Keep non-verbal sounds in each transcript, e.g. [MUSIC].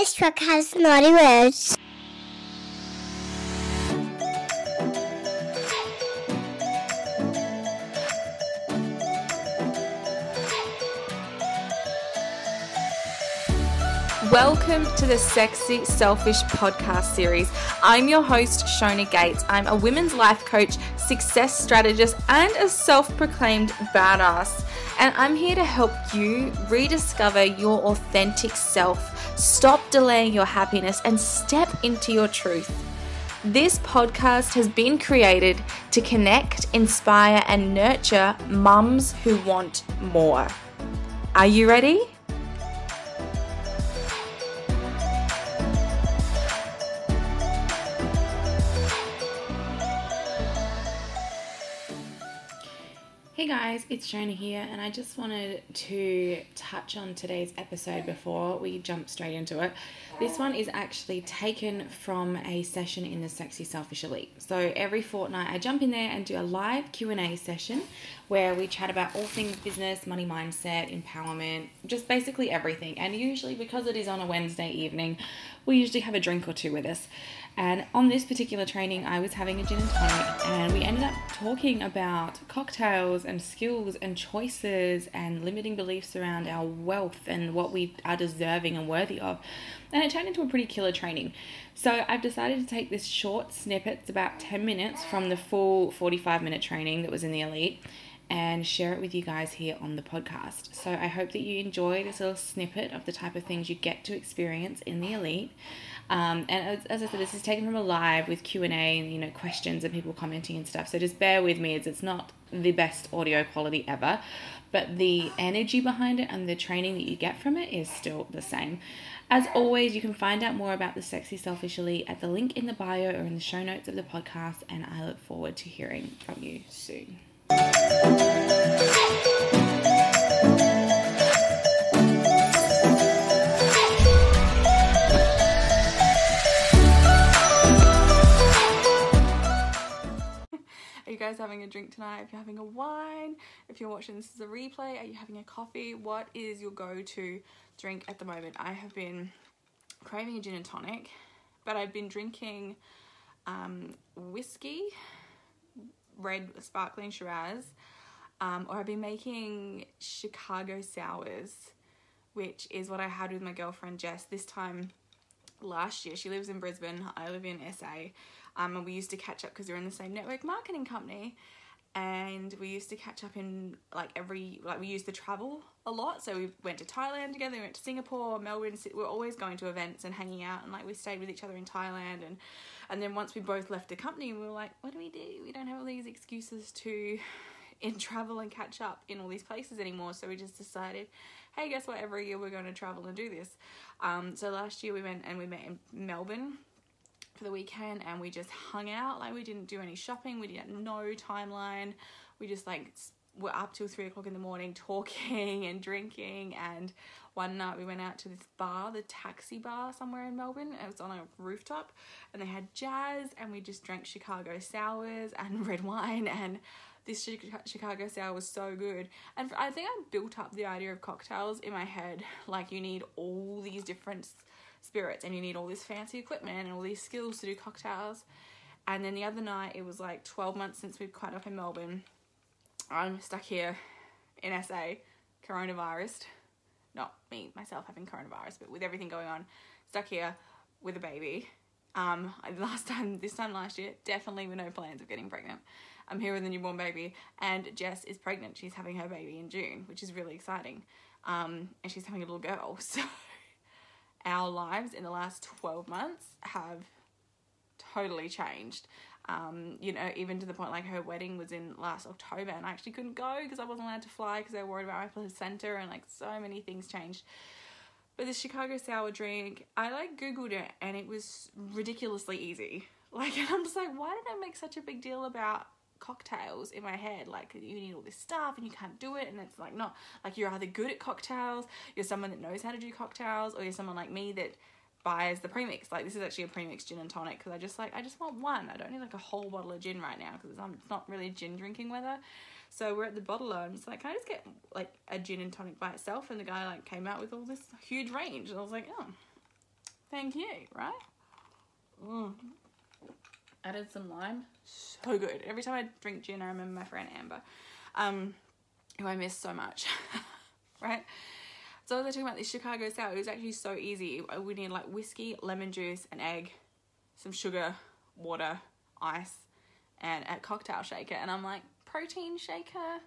This truck has naughty words. Welcome to the Sexy Selfish podcast series. I'm your host, Shona Gates. I'm a women's life coach, success strategist, and a self proclaimed badass. And I'm here to help you rediscover your authentic self, stop delaying your happiness, and step into your truth. This podcast has been created to connect, inspire, and nurture mums who want more. Are you ready? Guys, it's Shona here, and I just wanted to touch on today's episode before we jump straight into it. This one is actually taken from a session in the Sexy Selfish Elite. So every fortnight, I jump in there and do a live Q and A session where we chat about all things business, money mindset, empowerment, just basically everything. And usually, because it is on a Wednesday evening, we usually have a drink or two with us. And on this particular training, I was having a gin and tonic, and we ended up talking about cocktails and skills and choices and limiting beliefs around our wealth and what we are deserving and worthy of. And it turned into a pretty killer training. So I've decided to take this short snippet, it's about 10 minutes from the full 45 minute training that was in the Elite, and share it with you guys here on the podcast. So I hope that you enjoy this little snippet of the type of things you get to experience in the Elite. Um, and as, as, I said, this is taken from a live with Q and A and you know questions and people commenting and stuff. So just bear with me, as it's not the best audio quality ever, but the energy behind it and the training that you get from it is still the same. As always, you can find out more about the Sexy Selfish Elite at the link in the bio or in the show notes of the podcast, and I look forward to hearing from you soon. Are you guys having a drink tonight? If you're having a wine, if you're watching this as a replay, are you having a coffee? What is your go to drink at the moment? I have been craving a gin and tonic, but I've been drinking um, whiskey, red sparkling Shiraz, um, or I've been making Chicago sours, which is what I had with my girlfriend Jess this time last year. She lives in Brisbane, I live in SA. Um, and we used to catch up because we are in the same network marketing company and we used to catch up in like every like we used to travel a lot so we went to thailand together we went to singapore melbourne we are always going to events and hanging out and like we stayed with each other in thailand and and then once we both left the company we were like what do we do we don't have all these excuses to [LAUGHS] in travel and catch up in all these places anymore so we just decided hey guess what every year we're going to travel and do this um, so last year we went and we met in melbourne for the weekend and we just hung out. Like we didn't do any shopping. We did no timeline. We just like were up till three o'clock in the morning [LAUGHS] talking and drinking. And one night we went out to this bar, the Taxi Bar somewhere in Melbourne. It was on a rooftop and they had jazz and we just drank Chicago sours and [LAUGHS] red wine and this Chicago sour was so good. And I think I built up the idea of cocktails in my head. Like you need all these different spirits and you need all this fancy equipment and all these skills to do cocktails. And then the other night, it was like 12 months since we'd quite up in Melbourne. I'm stuck here in SA, coronavirus. Not me, myself having coronavirus, but with everything going on, stuck here with a baby. Um, [LAUGHS] last time, this time last year, definitely with no plans of getting pregnant. I'm here with a newborn baby, and Jess is pregnant. She's having her baby in June, which is really exciting. Um, and she's having a little girl, [LAUGHS] so our lives in the last 12 months have totally changed. Um, you know, even to the point like her wedding was in last October and I actually couldn't go because I wasn't allowed to fly because they were worried about my placenta and like so many things changed. But the Chicago sour drink, I like Googled it and it was ridiculously easy. [LAUGHS] Like, and I'm just like, why did I make such a big deal about cocktails in my head like you need all this stuff and you can't do it and it's like not like you're either good at cocktails you're someone that knows how to do cocktails or you're someone like me that buys the premix like this is actually a premix gin and tonic because i just like i just want one i don't need like a whole bottle of gin right now because I'm it's not really gin drinking weather so we're at the bottler and it's like can i just get like a gin and tonic by itself and the guy like came out with all this huge range and i was like oh Thank you, right? Mm. Added some lime. So good. Every time I drink gin, I remember my friend Amber, um, who I miss so much, [LAUGHS] right? So as I talking about this Chicago sour, it was actually so easy. We need like whiskey, lemon juice, an egg, some sugar, water, ice, and a cocktail shaker. And I'm like, protein shaker,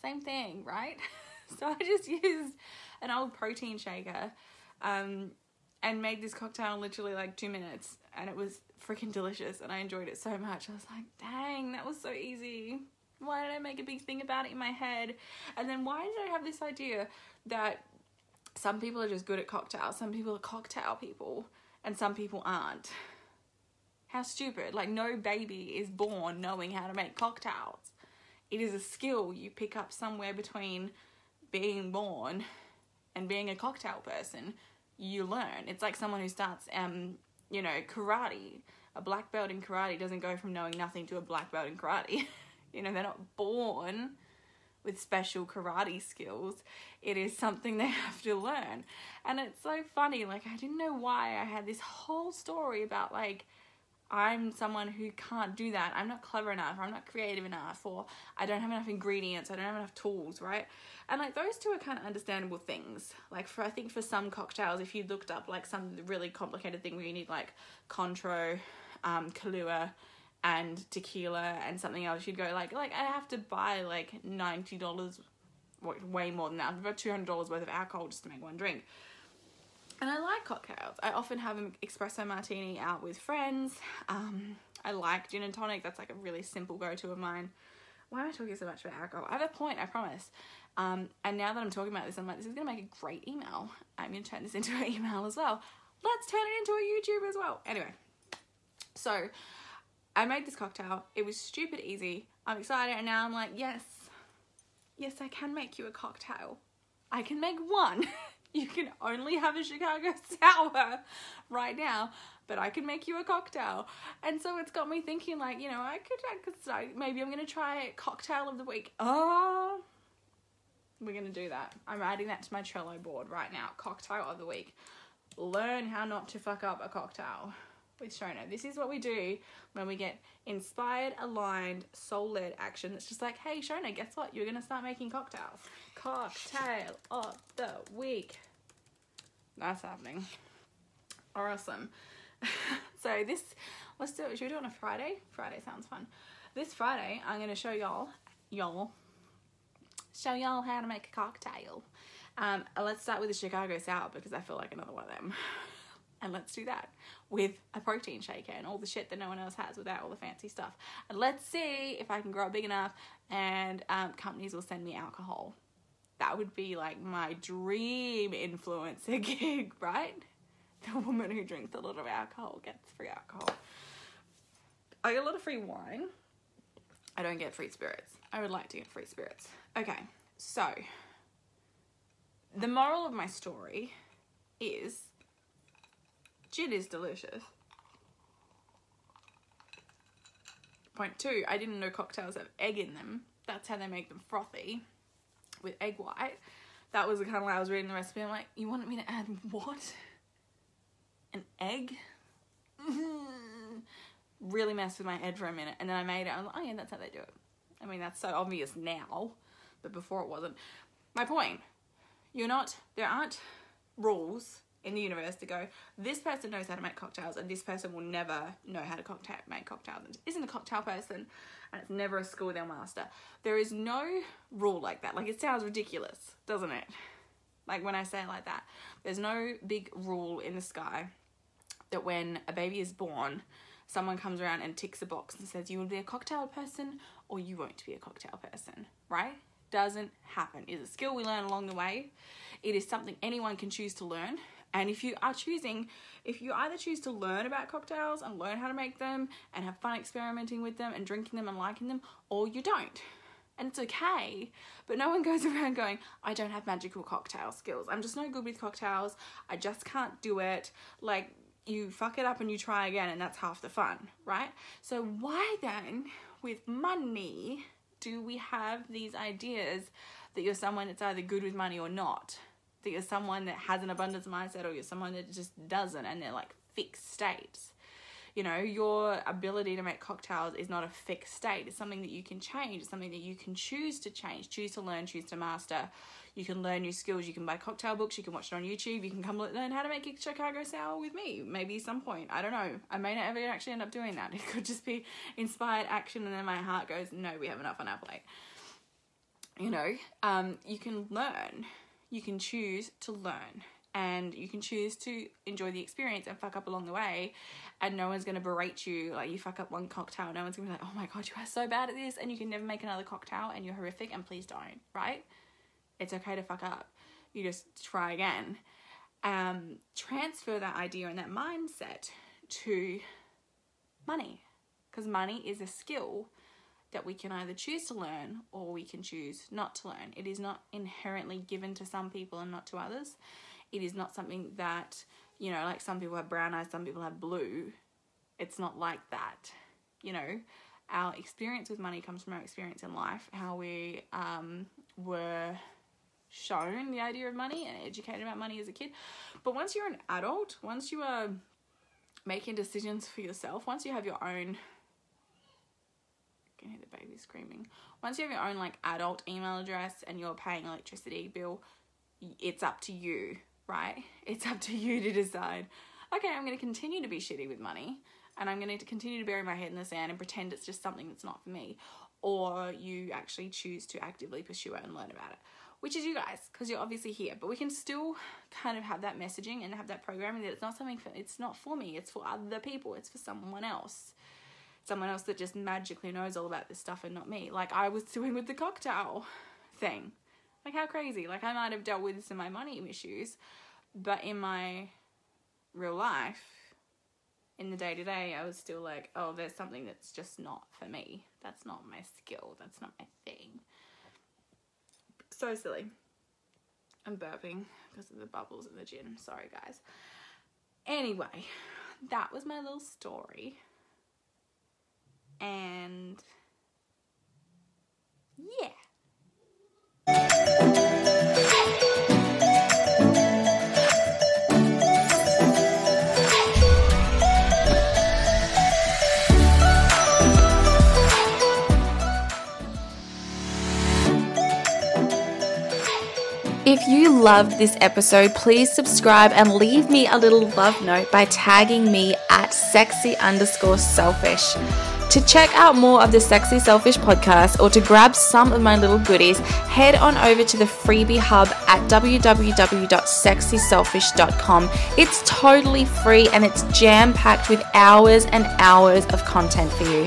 same thing, right? [LAUGHS] so I just used an old protein shaker um, and made this cocktail in literally like two minutes. And it was freaking delicious and I enjoyed it so much. I was like, dang, that was so easy. Why did I make a big thing about it in my head? And then why did I have this idea that some people are just good at cocktails, some people are cocktail people, and some people aren't? How stupid. Like, no baby is born knowing how to make cocktails. It is a skill you pick up somewhere between being born and being a cocktail person. You learn. It's like someone who starts, um, you know, karate. A black belt in karate doesn't go from knowing nothing to a black belt in karate. [LAUGHS] you know, they're not born with special karate skills. It is something they [LAUGHS] have to learn. And it's so funny. Like, I didn't know why I had this whole story about, like, I'm someone who can't do that. I'm not clever enough. I'm not creative enough. Or I don't have enough ingredients. I don't have enough tools, right? And like those two are kind of understandable things. Like for I think for some cocktails, if you looked up like some really complicated thing where you need like Cointreau, um, Kahlua, and tequila and something else, you'd go like like I have to buy like ninety dollars, way more than that, about two hundred dollars worth of alcohol just to make one drink. And I like cocktails. I often have an espresso martini out with friends. Um, I like gin and tonic. That's like a really simple go-to of mine. Why am I talking so much about alcohol? I have a point, I promise. Um, and now that I'm talking about this, I'm like, this is to make a great email. I'm to turn this into an [LAUGHS] email as well. Let's turn it into a YouTube as well. Anyway, so I made this cocktail. It was stupid easy. I'm excited, and now I'm like, yes, yes, I can make you a cocktail. I can make one. [LAUGHS] you can only have a Chicago [LAUGHS] sour right now, but I can make you a cocktail. And so it's got me thinking, like, you know, I could, I could start, maybe I'm gonna try cocktail of the week. Oh, we're gonna do that. I'm adding that to my Trello board right now. Cocktail of the week. Learn how not to fuck up a cocktail with Shona. This is what we do when we get inspired, aligned, soul led action. It's just like, hey, Shona, guess what? You're gonna start making cocktails. Cocktail of the week. That's happening. Awesome. [LAUGHS] so this, let's do it. Should we do it on a Friday? Friday sounds fun. This Friday, I'm gonna show y'all, y'all, show y'all how to make a cocktail. Um, let's start with the Chicago Sour because I feel like another one of them. [LAUGHS] and let's do that with a protein shaker and all the shit that no one else has without all the fancy stuff. And let's see if I can grow big enough and um, companies will send me alcohol. That would be like my dream influencer [LAUGHS] gig, right? The woman who drinks a lot of alcohol gets free alcohol. I get a lot of free wine. I don't get free spirits. I would like to get free spirits. Okay, so the moral of my story is gin is delicious. Point two, I didn't know cocktails have egg in them. That's how they make them frothy with egg white. That was the kind of way I was reading the recipe. I'm like, you wanted me to add what? An egg? [LAUGHS] really messed with my head for a minute. And then I made it. I'm like, oh yeah, that's how they do it. I mean, that's so obvious now, but before it wasn't. My point, you're not, there aren't rules in the universe to go, this person knows how to make cocktails and this person will never know how to cocktail, make cocktails and isn't a cocktail person and it's never a school their master. There is no rule like that. Like it sounds ridiculous, doesn't it? Like when I say it like that, there's no big rule in the sky that when a baby is born, someone comes around and ticks a box and says you will be a cocktail person or you won't be a cocktail person, right? Doesn't happen. It's a skill we learn along the way. It is something anyone can choose to learn and if you are choosing, if you either choose to learn about cocktails and learn how to make them and have fun experimenting with them and drinking them and liking them, or you don't. And it's okay, but no one [LAUGHS] goes around going, I don't have magical cocktail skills. I'm just no good with cocktails. I just can't do it. Like, you fuck it up and you try again, and that's half the fun, right? So, why then, with money, do we have these ideas that you're someone that's either good with money or not? That you're someone that has an abundance mindset or you're someone that just doesn't and they're like fixed states. You know, your ability to make cocktails is not a fixed state. It's something that you can change. It's something that you can choose to change, choose to learn, choose to master. You can learn new skills. You can buy cocktail books. You can watch it on YouTube. You can come learn how to make a Chicago sour with me. Maybe some point. I don't know. I may not ever actually end up doing that. [LAUGHS] It could just be inspired action, and then my heart goes, "No, we have enough on our plate." You know, um, you can learn. You can choose to learn and you can choose to enjoy the experience and fuck up along the way and no one's going to berate you like you fuck up one cocktail no one's going to be like oh my god you are so bad at this and you can never make another cocktail and you're horrific and please don't right? It's okay to fuck up. You just try again. Um, transfer that idea and that mindset to money because money is a skill that we can either choose to learn or we can choose not to learn. It is not inherently given to some people and not to others. It is not something that, you know, like some people have brown eyes, some people have blue. It's not like that. You know, our experience with money comes from our experience in life, how we um, were shown the idea of money and educated about money as a kid. But once you're an adult, once you are making decisions for yourself, once you have your own can hear the baby screaming. Once you have your own like adult email address and you're paying electricity bill, it's up to you, right? [LAUGHS] It's up to you to decide. Okay, I'm going to continue to be shitty with money, and I'm going to continue to bury my head in the sand and pretend it's just something that's not for me. Or you actually choose to actively pursue it and learn about it, which is you guys, because you're obviously here. But we can still kind of have that messaging and have that programming that it's not something for, it's not for me, it's for other people, it's for someone else someone else that just magically knows all about this stuff and not me. Like I was doing with the cocktail thing. Like how crazy. Like I might have dealt with some of my money issues, but in my real life, in the day to day, I was still like, oh, there's something that's just not for me. That's not my skill. That's not my thing. So silly. I'm burping because of the bubbles in the gin. Sorry, guys. Anyway, that was my little story and yeah. If you loved this episode, please subscribe and leave me a little love note by tagging me at sexy underscore selfish. To check out more of the Sexy Selfish podcast or to grab some of my little goodies, head on over to the freebie hub at www.sexyselfish.com. It's totally free and it's jam packed with hours and hours of content for you.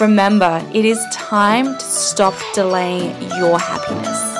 Remember, it is time to stop delaying your happiness.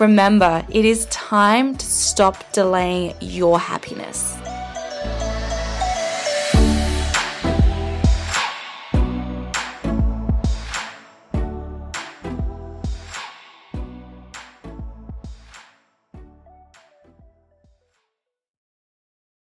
Remember, it is time to stop delaying your happiness.